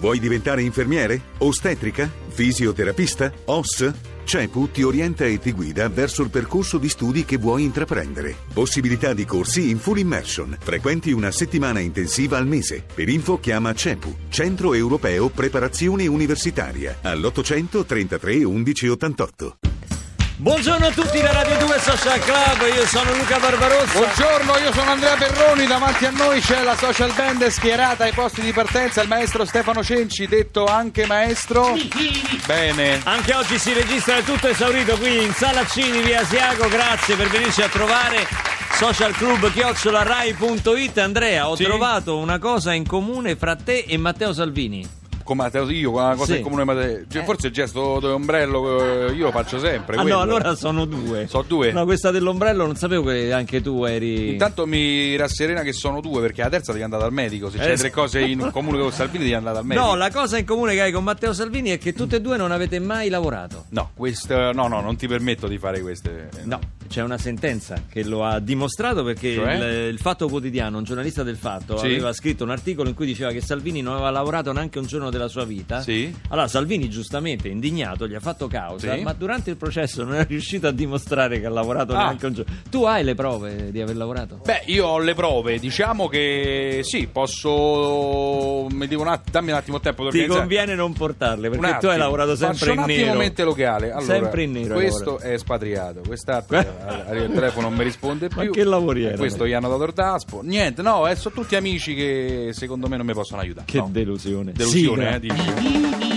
Vuoi diventare infermiere? Ostetrica? Fisioterapista? OS? CEPU ti orienta e ti guida verso il percorso di studi che vuoi intraprendere. Possibilità di corsi in full immersion. Frequenti una settimana intensiva al mese. Per info chiama CEPU, Centro Europeo Preparazione Universitaria, all'800 33 11 88. Buongiorno a tutti da Radio 2 Social Club, io sono Luca Barbarossa. Buongiorno, io sono Andrea Perroni, davanti a noi c'è la social band schierata ai posti di partenza, il maestro Stefano Cenci, detto anche maestro. Bene. Anche oggi si registra il tutto esaurito qui in Sala Cini, via Asiago, grazie per venirci a trovare. Social Club chiocciolarai.it Andrea, ho Sì. trovato una cosa in comune fra te e Matteo Salvini. Matteo, io con una cosa Sì. in comune, Matteo- cioè, forse il gesto dell'ombrello eh, io lo faccio sempre. Ah quello. no, allora sono due. Sono due? No, questa dell'ombrello non sapevo che anche tu eri... Intanto mi rasserena che sono due perché la terza devi andare dal medico. Se Eh, sì. tre cose in comune con Salvini devi andare dal medico. No, la cosa in comune che hai con Matteo Salvini è che tutte e due non avete mai lavorato. No, questo, no, no, non ti permetto di fare queste. No, c'è una sentenza che lo ha dimostrato perché Cioè? il, il Fatto Quotidiano, un giornalista del Fatto, Sì. aveva scritto un articolo in cui diceva che Salvini non aveva lavorato neanche un giorno della sua vita. Sì. Allora Salvini giustamente indignato gli ha fatto causa, Sì. ma durante il processo non è riuscito a dimostrare che ha lavorato Ah. neanche un giorno. Tu hai le prove di aver lavorato? Beh, io ho le prove, diciamo che sì, posso. Mi devo un att- dammi un attimo tempo di Ti conviene non portarle perché tu hai lavorato sempre in un attimo nero. mente locale. Allora, sempre in nero. Questo è espatriato, quest'altro arriva il telefono non mi risponde Ma più. che lavori E erano? Questo gli hanno dato il daspo. Niente, no, eh, sono tutti amici che secondo me non mi possono aiutare. Che no. delusione. Delusione, Sigla. eh, dici.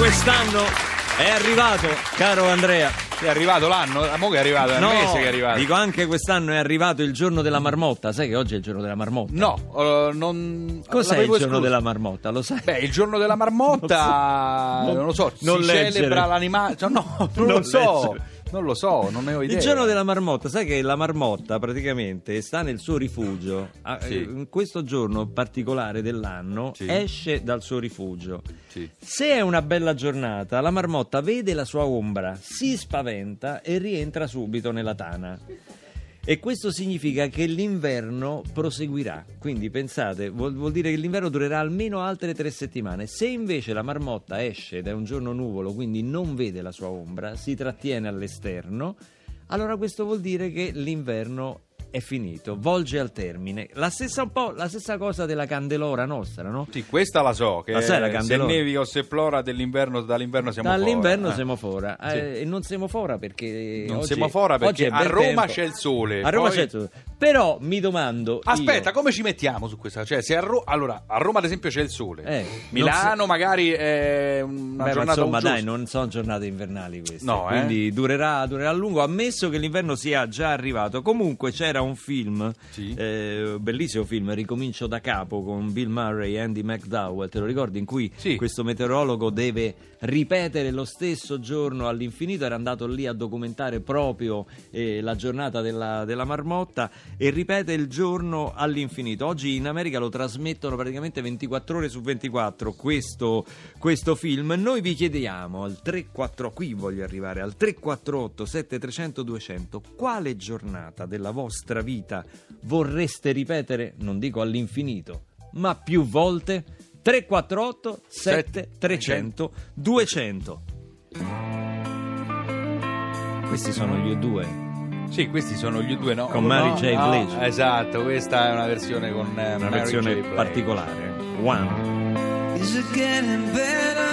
Quest'anno è arrivato, caro Andrea. È arrivato l'anno, a mo che è arrivato, è un mese che è arrivato. dico anche quest'anno è arrivato il giorno della marmotta. Sai che oggi è il giorno della marmotta? No, eh, non. Cos'è il l'avevo giorno escluso. della marmotta? Lo sai? Beh, il giorno della marmotta, Non lo so, Non si leggere. celebra l'animale. cioè, no, non, Non lo so, leggere. Non lo so, non ne ho idea. Il giorno della marmotta, sai che la marmotta praticamente sta nel suo rifugio. Ah, Sì. eh, In questo giorno particolare dell'anno Sì. esce dal suo rifugio. Sì. Se è una bella giornata, la marmotta vede la sua ombra, si spaventa e rientra subito nella tana. E questo significa che l'inverno proseguirà. Quindi pensate, vuol, vuol dire che l'inverno durerà almeno altre tre settimane. Se invece la marmotta esce ed è un giorno nuvolo, quindi non vede la sua ombra, si trattiene all'esterno, allora questo vuol dire che l'inverno è finito, volge al termine. La stessa, un po' la stessa cosa della candelora nostra, no? Sì, questa la so, che La sai la se candelora? nevica o se plora dell'inverno, dall'inverno siamo Dall'inverno fuori. siamo fora Sì. Eh, e non siamo fora perché Non oggi- siamo fora perché a Roma tempo. c'è il sole. A Roma poi- c'è il sole. Però mi domando Aspetta, io- come ci mettiamo su questa? Cioè, se a, Ro- allora, a Roma ad esempio c'è il sole. Eh, Milano non magari è una Beh, ma giornata insomma, dai, non sono giornate invernali queste. No, eh? quindi durerà, durerà a lungo, ammesso che l'inverno sia già arrivato. Comunque c'era un film, Sì. eh, bellissimo film, Ricomincio da capo con Bill Murray e Andy McDowell, te lo ricordi? In cui Sì. questo meteorologo deve ripetere lo stesso giorno all'infinito, era andato lì a documentare proprio eh, la giornata della, della marmotta e ripete il giorno all'infinito. Oggi in America lo trasmettono praticamente 24 ore su 24 questo, questo film. Noi vi chiediamo al 34, qui voglio arrivare, al 348 7300 200 quale giornata della vostra vita vorreste ripetere, non dico all'infinito, ma più volte? 348 7300 200 Questi sono gli U2 Sì, questi sono gli due, no? Con Mary No, J. no, Blige. Esatto, questa è una versione con eh, una Mary versione particolare One Is it getting better?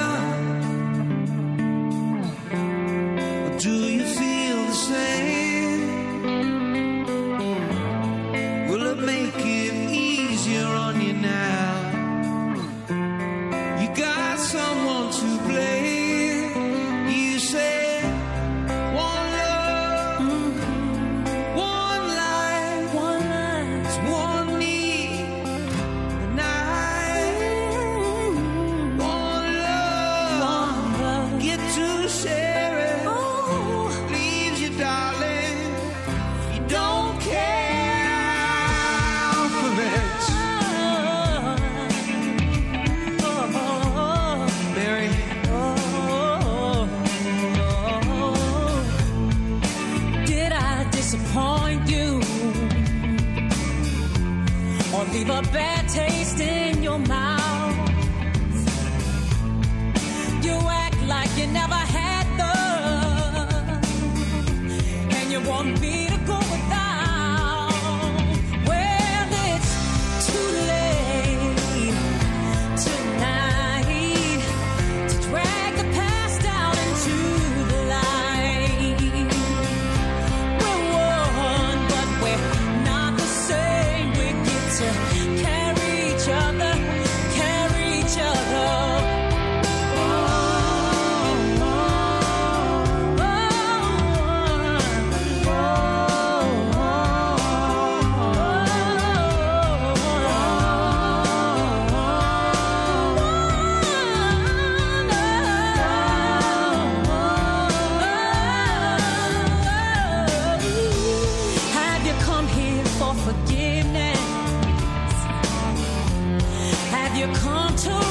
You come to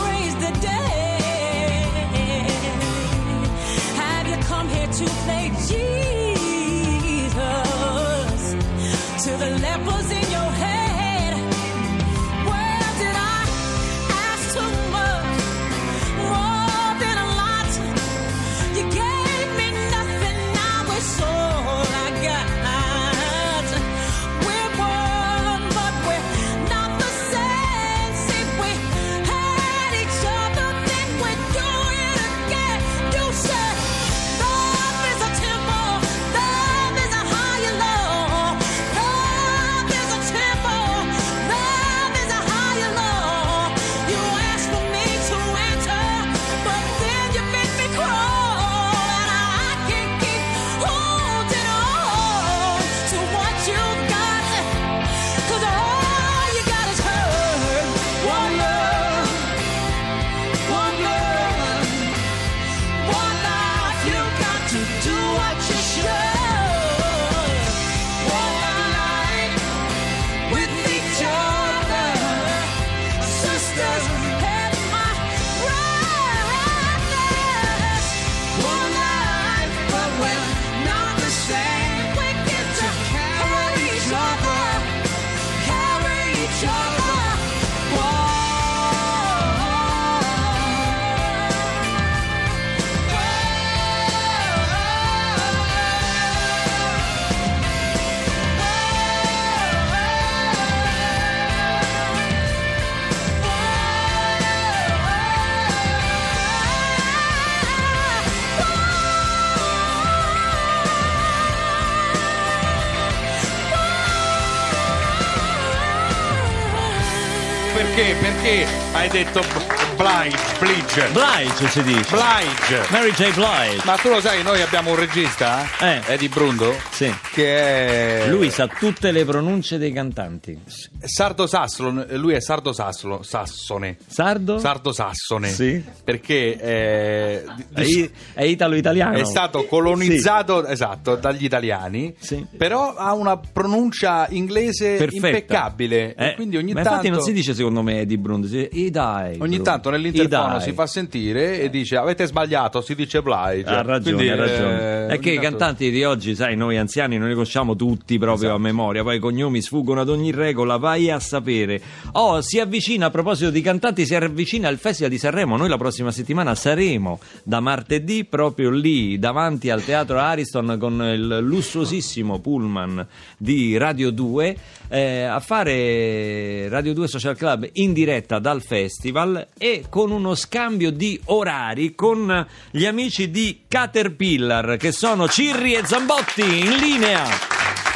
hai detto Blige, Blige, Blige si dice. Blige. Mary J. Blige. Ma tu lo sai, noi abbiamo un regista, Eh. Eddie Brundo, Sì. che è Lui sa tutte le pronunce dei cantanti. sardo sassone, lui è sardo sassolo, sassone. Sardo? Sardo sassone. Sì. Perché eh, È, i- è italo-italiano. è stato colonizzato esatto dagli italiani, Sì. però ha una pronuncia inglese Perfetta. impeccabile. Eh, quindi ogni ma tanto infatti non si dice secondo me Eddie Brundo, si dice i dai. Ogni Bruno. Tanto I nell'interfono si fa sentire e dice avete sbagliato, si dice Blige. Ha ragione, Quindi, ha ragione. eh, è che i cantanti di oggi, sai, noi anziani non li conosciamo tutti proprio Esatto. a memoria, poi i cognomi sfuggono ad ogni regola, vai a sapere. Oh, si avvicina, a proposito di cantanti, si avvicina il Festival di Sanremo, noi la prossima settimana saremo da martedì proprio lì, davanti al Teatro Ariston con il lussuosissimo pullman di Radio 2 eh, a fare Radio 2 Social Club in diretta dal festival e con uno scambio di orari con gli amici di Caterpillar che sono Cirri e Zambotti in linea.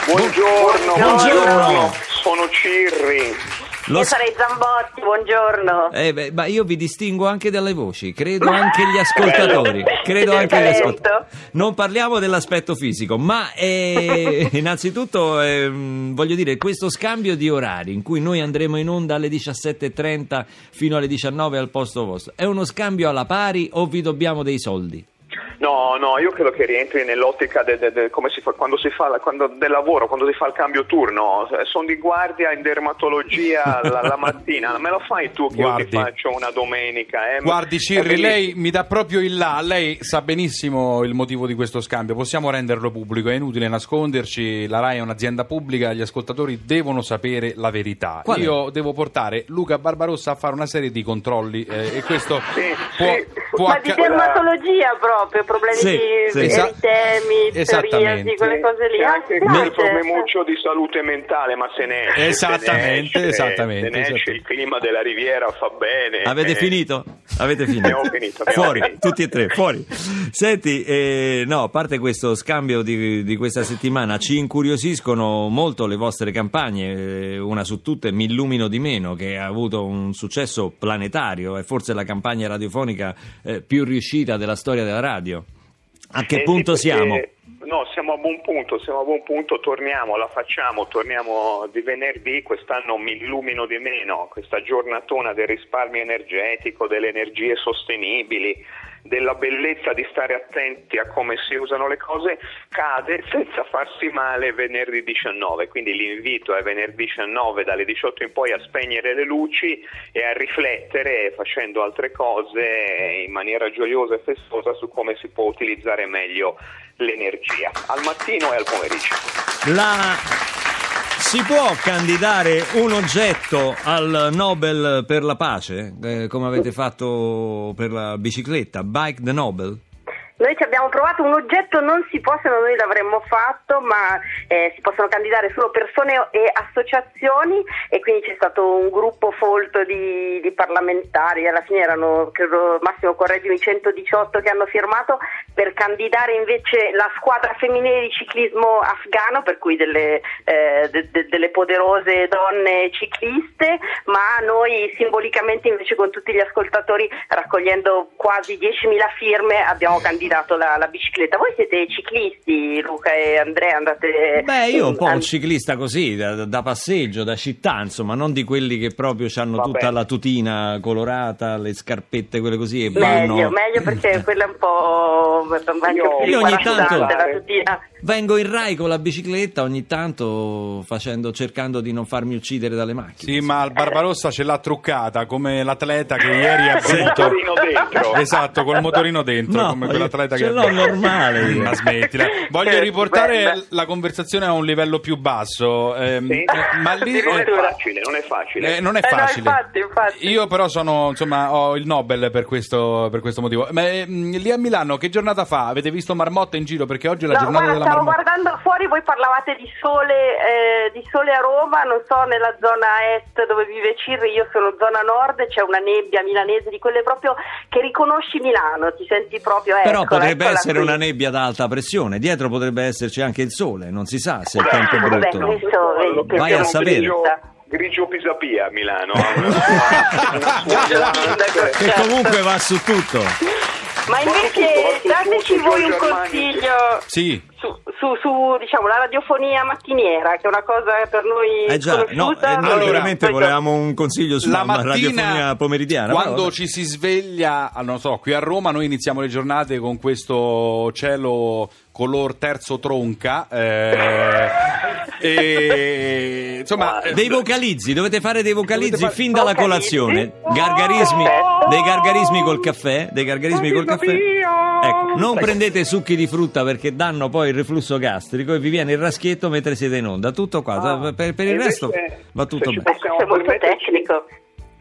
Buongiorno, Buongiorno. sono Cirri. Lo Io sarei Zambotti, buongiorno. eh, beh, ma io vi distingo anche dalle voci, credo anche gli ascoltatori. Credo anche gli ascoltatori. Non parliamo dell'aspetto fisico, ma eh, innanzitutto ehm, voglio dire, questo scambio di orari in cui noi andremo in onda alle 17.30 fino alle 19 al posto vostro, è uno scambio alla pari o vi dobbiamo dei soldi? No, no, io credo che rientri nell'ottica de- de- de- come si fa, quando si fa la- quando- del lavoro, quando si fa il cambio turno. Sono di guardia in dermatologia la, la mattina, me lo fai tu che io Guardi. ti faccio una domenica? Eh? Guardi È Cirri, lei mi dà proprio il là, lei sa benissimo il motivo di questo scambio, possiamo renderlo pubblico, è inutile nasconderci, la RAI è un'azienda pubblica, gli ascoltatori devono sapere la verità. Qual è? Io devo portare Luca Barbarossa a fare una serie di controlli eh, e questo Sì, può, sì. può Ma di acca- dermatologia proprio, problemi Sì, di sì. Eritemi, Esattamente. psoriasi, quelle cose lì. Ah, anche sì, quel c'è. problemuccio di salute mentale, ma se ne esce. Esattamente, se ne esce, esattamente, se ne esce, esattamente. il clima della riviera fa bene. Avete eh. finito? Avete finito? Abbiamo finito, abbiamo fuori, finito. tutti e tre, fuori. Senti, eh, no, a parte questo scambio di, di questa settimana, ci incuriosiscono molto le vostre campagne, eh, una su tutte, Mi illumino di meno, che ha avuto un successo planetario, è forse la campagna radiofonica eh, più riuscita della storia della radio. A che Eh sì, punto perché- siamo? No, siamo a buon punto, siamo a buon punto, torniamo, la facciamo, torniamo di venerdì, quest'anno mi illumino di meno, questa giornatona del risparmio energetico, delle energie sostenibili, della bellezza di stare attenti a come si usano le cose, cade senza farsi male venerdì 19, quindi l'invito è venerdì 19 dalle 18 in poi a spegnere le luci e a riflettere facendo altre cose in maniera gioiosa e festosa su come si può utilizzare meglio l'energia al mattino e al pomeriggio. La... Si può candidare un oggetto al Nobel per la pace, eh, come avete fatto per la bicicletta, Bike the Nobel? Noi ci abbiamo provato, un oggetto non si può se non noi l'avremmo fatto, ma eh, si possono candidare solo persone e associazioni e quindi c'è stato un gruppo folto di, di parlamentari, alla fine erano credo Massimo correggimi 118 che hanno firmato per candidare invece la squadra femminile di ciclismo afghano, per cui delle, eh, de- de- delle poderose donne cicliste, ma noi simbolicamente invece con tutti gli ascoltatori raccogliendo quasi 10.000 firme abbiamo candidato la, la bicicletta. Voi siete ciclisti, Luca e Andrea, andate... Beh, io un po' un ciclista così, da, da passeggio, da città, insomma, non di quelli che proprio hanno Va tutta la tutina colorata, le scarpette, quelle così, e vanno... Meglio, meglio perché quella è un po' Io- Io ogni tanto- la tutina. Vengo in Rai con la bicicletta ogni tanto facendo, cercando di non farmi uccidere dalle macchine. Sì, ma il Barbarossa ce l'ha truccata come l'atleta che ieri ha Col vinto. motorino dentro. Esatto, col motorino dentro, No, come quell'atleta ce che l'ho normale. Ma smettila. Voglio Che riportare bella. la conversone a un livello più basso. ehm, Sì. eh, ma lì non è facile, non è facile. eh, non è Eh no, facile. infatti, infatti. Io però sono, insomma, ho il Nobel per questo, per questo motivo. Ma ehm, lì a Milano che giornata fa? Avete visto marmotte in giro? Perché oggi è la No, giornata guarda, della stavo guardando fuori, voi parlavate di sole, eh, di sole a Roma, non so, nella zona est dove vive Cirri, io sono zona nord, c'è una nebbia milanese di quelle proprio che riconosci Milano, ti senti proprio Però eccola, potrebbe eccola essere qui. una nebbia ad alta pressione, dietro potrebbe esserci anche il sole, non si sa se il Eh, tempo è vabbè, brutto. questo, vedi, Vai a sapere. Grigio, grigio Pisapia a Milano. Che comunque va su tutto. Ma invece dateci voi un consiglio Sì. su, su, su, diciamo, la radiofonia mattiniera, che è una cosa per noi Eh già, no, eh, noi Allora, volevamo un consiglio sulla la radiofonia pomeridiana. quando però ci si sveglia ah, non so qui a Roma noi iniziamo le giornate con questo cielo color terzo tronca eh, e insomma Dei vocalizzi, dovete fare dei vocalizzi fare- fin dalla Vocalizzi? colazione. Gargarismi, Perfetto. Dei gargarismi col caffè, dei gargarismi col caffè. Ecco, non prendete succhi di frutta perché danno poi il reflusso gastrico e vi viene il raschietto mentre siete in onda. Tutto qua, per, per il resto va tutto bene. È molto tecnico.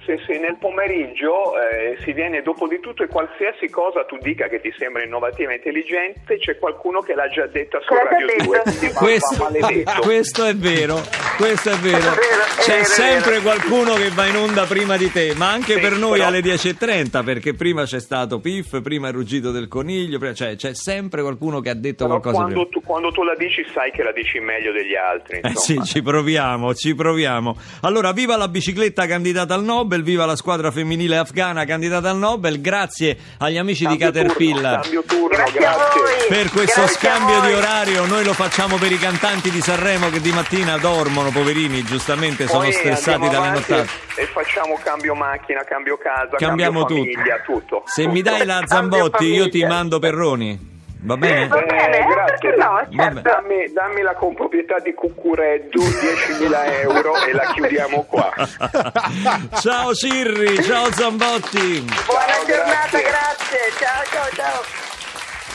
Se, se nel pomeriggio eh, si viene dopo di tutto e qualsiasi cosa tu dica che ti sembra innovativa e intelligente, c'è qualcuno che l'ha già detta su Radio detto. 2. quindi va- va Questo, questo è vero, questo è vero. È vero, è C'è è sempre vero. qualcuno che va in onda prima di te, ma anche Sì, per noi però- alle 10.30, perché prima c'è stato Piff, prima il ruggito del coniglio, prima- cioè c'è sempre qualcuno che ha detto Però qualcosa prima. quando tu, quando tu la dici sai che la dici meglio degli altri. Eh sì, ci proviamo, ci proviamo. Allora, viva la bicicletta candidata al Nobel, viva la squadra femminile afghana candidata al Nobel, grazie agli amici di Cambio Caterpillar. Turno, cambio turno, Grazie, grazie. a voi. Per questo Grazie scambio di orario noi lo facciamo per i cantanti di Sanremo che di mattina dormono sono poverini, giustamente sono Poi stressati andiamo dalle nottate. E facciamo cambio macchina, cambio casa, Cambiamo cambio tutto. famiglia, tutto. Se tutto. mi dai la Zambotti, io ti mando Perroni. Va bene? Va bene, Eh, grazie. perché no? Certo. Dammi, dammi la comproprietà di Cuccureddu, 10.000 euro e la chiudiamo qua. ciao Cirri, ciao Zambotti. Buona Ciao, giornata, grazie. grazie. Ciao, ciao, ciao.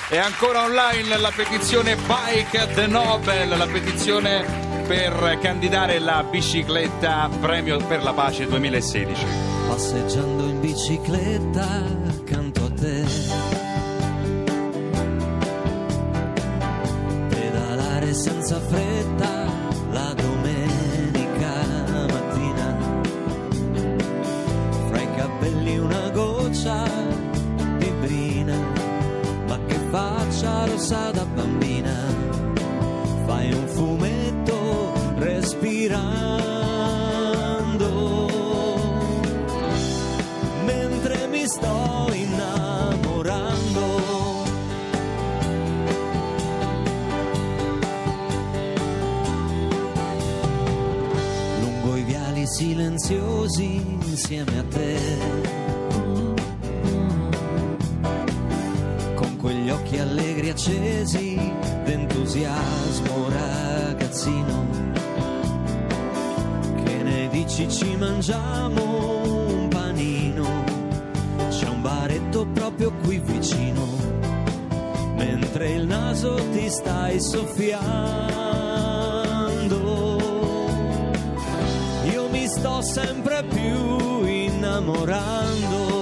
È ancora online la petizione Bike the Nobel, la petizione per candidare la bicicletta Premio per la Pace 2016. Passeggiando in bicicletta senza fretta quegli occhi allegri accesi d'entusiasmo ragazzino. Che ne dici ci mangiamo un panino? C'è un baretto proprio qui vicino, mentre il naso ti stai soffiando. Io mi sto sempre più innamorando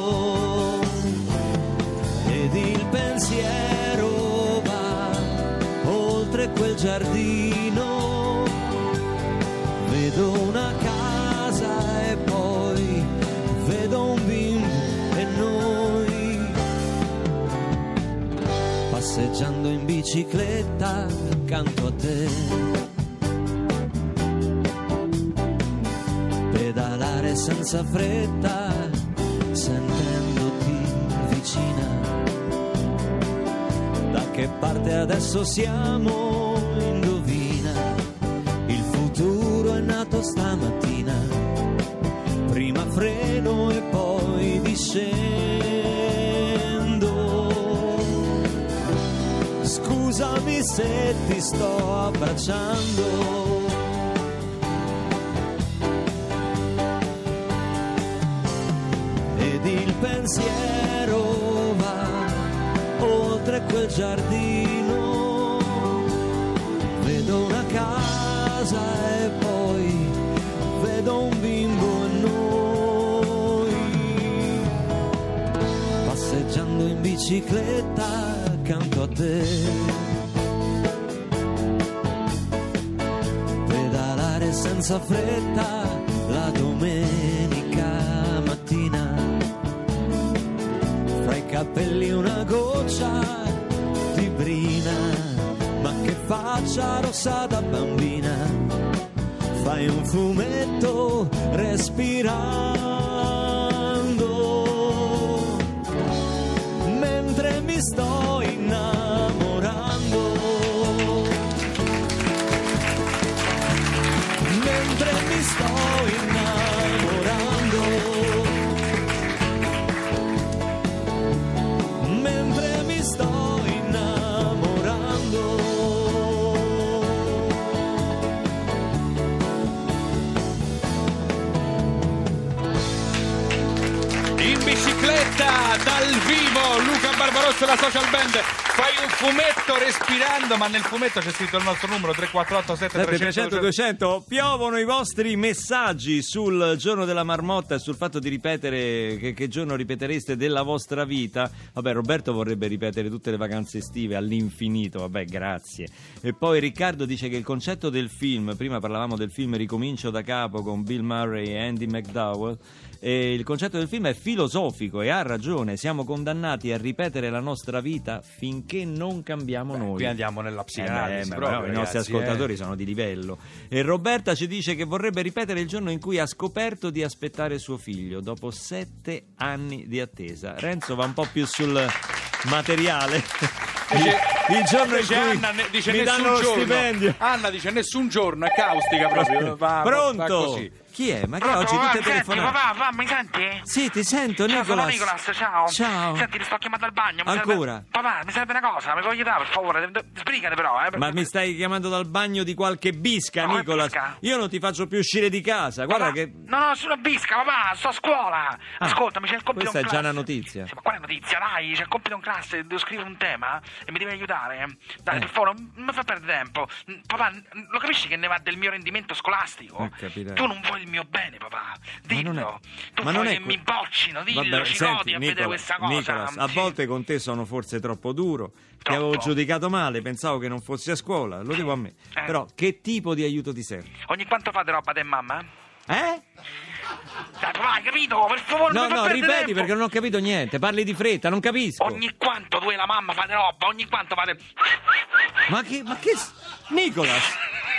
giardino. Vedo una casa e poi vedo un bimbo e noi passeggiando in bicicletta accanto a te. Pedalare senza fretta, sentendoti vicina. Da che parte adesso siamo? Nato stamattina. Prima freno e poi discendo. Scusami se ti sto abbracciando. Ed il pensiero va oltre quel giardino. Vedo una casa bicicletta accanto a te. Pedalare senza fretta la domenica mattina. Fra i capelli una goccia di brina, ma che faccia rossa da bambina. Fai un fumetto respirando mentre la social band. Fai fumetto respirando ma nel fumetto c'è scritto il nostro numero 348 300 200 piovono i vostri messaggi sul giorno della marmotta e sul fatto di ripetere che, che giorno ripetereste della vostra vita. Vabbè Roberto vorrebbe ripetere tutte le vacanze estive all'infinito vabbè grazie. E poi Riccardo dice che il concetto del film prima parlavamo del film Ricomincio da capo con Bill Murray e Andy McDowell e il concetto del film è filosofico e ha ragione siamo condannati a ripetere la nostra vita finché non cambiamo noi qui andiamo nella psicanalisi Eh beh, proprio, però i nostri ragazzi, ascoltatori eh. sono di livello. E Roberta ci dice che vorrebbe ripetere il giorno in cui ha scoperto di aspettare suo figlio dopo sette anni di attesa. Renzo va un po' più sul materiale. Dice, il giorno in cui Anna, ne- dice mi nessun danno lo giorno. stipendio. Anna dice nessun giorno, è caustica proprio. Va, va- va Pronto? così. Chi è? Ma che Pronto, oggi tutte telefonate? papà, papà, mi senti? Sì, ti sento, Ciao, sono Nicolas. Nicolas, ciao. Ciao. Senti, ti sto chiamando al bagno. mi Ancora? serve- Papà, mi serve una cosa, mi puoi aiutare, per favore? Sbrigate però, eh. Ma mi stai chiamando dal bagno di qualche bisca, No, Nicolas? bisca. Io non ti faccio più uscire di casa. Guarda Papà, che. No, no, sono bisca, papà, sto a scuola. Ascoltami, c'è il compito questa è già una notizia. Sì, ma quale notizia? Dai, c'è il compito in classe, devo scrivere un tema e mi devi aiutare. Dai, Eh. per favore, non mi fa perdere tempo. Papà, lo capisci che ne va del mio rendimento scolastico? Eh, capirei. Tu non vuoi il mio bene, papà. Dillo. Ma non è- Tu ma non è che mi boccino, dillo, Vabbè, ci senti, godi a vedere questa cosa. Nicolas, a volte con te sono forse troppo duro. Ti Troppo. avevo giudicato male, pensavo che non fossi a scuola, lo dico a me. Eh. Però che tipo di aiuto ti serve? Ogni quanto fate roba te mamma? Eh? Dai, papà, hai capito? Per favore, No, no, ripeti tempo. perché non ho capito niente. Parli di fretta, non capisco. Ogni quanto tu e la mamma fate roba, ogni quanto fate... Ma che. Ma che. Nicolas!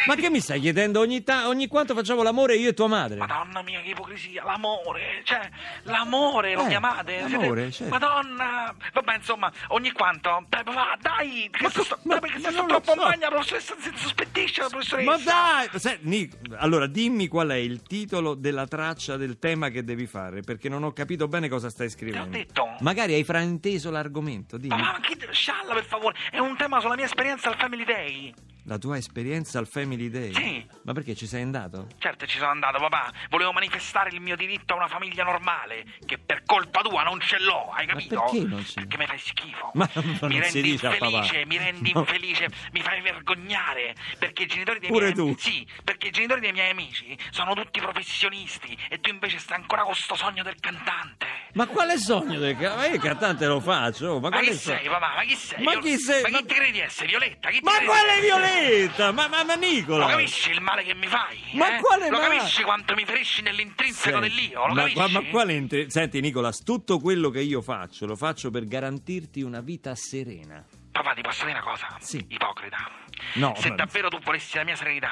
Ma che mi stai chiedendo? Ogni, ta- ogni quanto facciamo l'amore io e tua madre? Madonna mia, che ipocrisia, l'amore, cioè, l'amore lo Eh, chiamate? l'amore, Siete- certo. Madonna, vabbè, insomma, ogni quanto, dai, papà, dai, che Ma sto, dai, ma- perché ma non sto lo troppo so. in bagno, la professoressa si sospettisce la professoressa. Ma dai! Se- Nic- allora, dimmi qual è il titolo della traccia del tema che devi fare, perché non ho capito bene cosa stai scrivendo. Detto. Magari hai frainteso l'argomento, dimmi. Papà, ma chi scialla, per favore, è un tema sulla mia esperienza al Family Day. La tua esperienza al Family Day? Sì. Ma perché ci sei andato? Certo ci sono andato, papà. Volevo manifestare il mio diritto a una famiglia normale, che per colpa tua non ce l'ho, hai capito? perché non ce l'hai? Perché mi fai schifo. Ma non mi si rendi dice a papà. infelice, mi rendi No. infelice, mi fai vergognare. Perché i genitori dei Pure miei tu. Sì, perché i genitori dei miei amici sono tutti professionisti e tu invece stai ancora con sto sogno del cantante. Ma quale sogno del Ma io il cantante lo faccio, ma Ma chi so- sei, papà? Ma chi sei? Ma chi sei? Ma chi Ma- ti credi di essere? Violetta? Chi Ma quale? Violetta? Ma, ma, ma Nicola! Lo capisci il male che mi fai? Ma eh? quale Lo capisci quanto mi ferisci nell'intrinseco Senti, dell'io? Lo ma, capisci? ma- ma quale inter- Senti Nicolas, tutto quello che io faccio lo faccio per garantirti una vita serena. Papà, ti posso dire una cosa? Sì. Ipocrita. No, Se davvero tu volessi la mia serenità,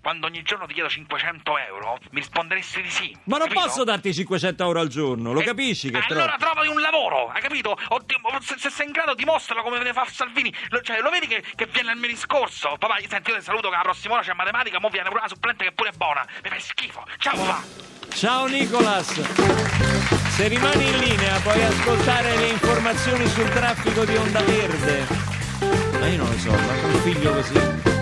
quando ogni giorno ti chiedo 500 euro, mi risponderesti di sì. Ma non capito? posso darti 500 euro al giorno, lo Eh, capisci che? Allora trovati un lavoro, hai capito? O o se, se sei in grado dimostralo come deve fare Salvini. Lo, cioè, lo vedi che, che viene al mio discorso? Papà, senti, io ti saluto che la prossima ora c'è matematica, mo viene pure una supplente che pure è buona. Mi fai schifo. Ciao papà. Ciao Nicolas! Se rimani in linea puoi ascoltare le informazioni sul traffico di Onda Verde. Ma io non lo so, ma un figlio così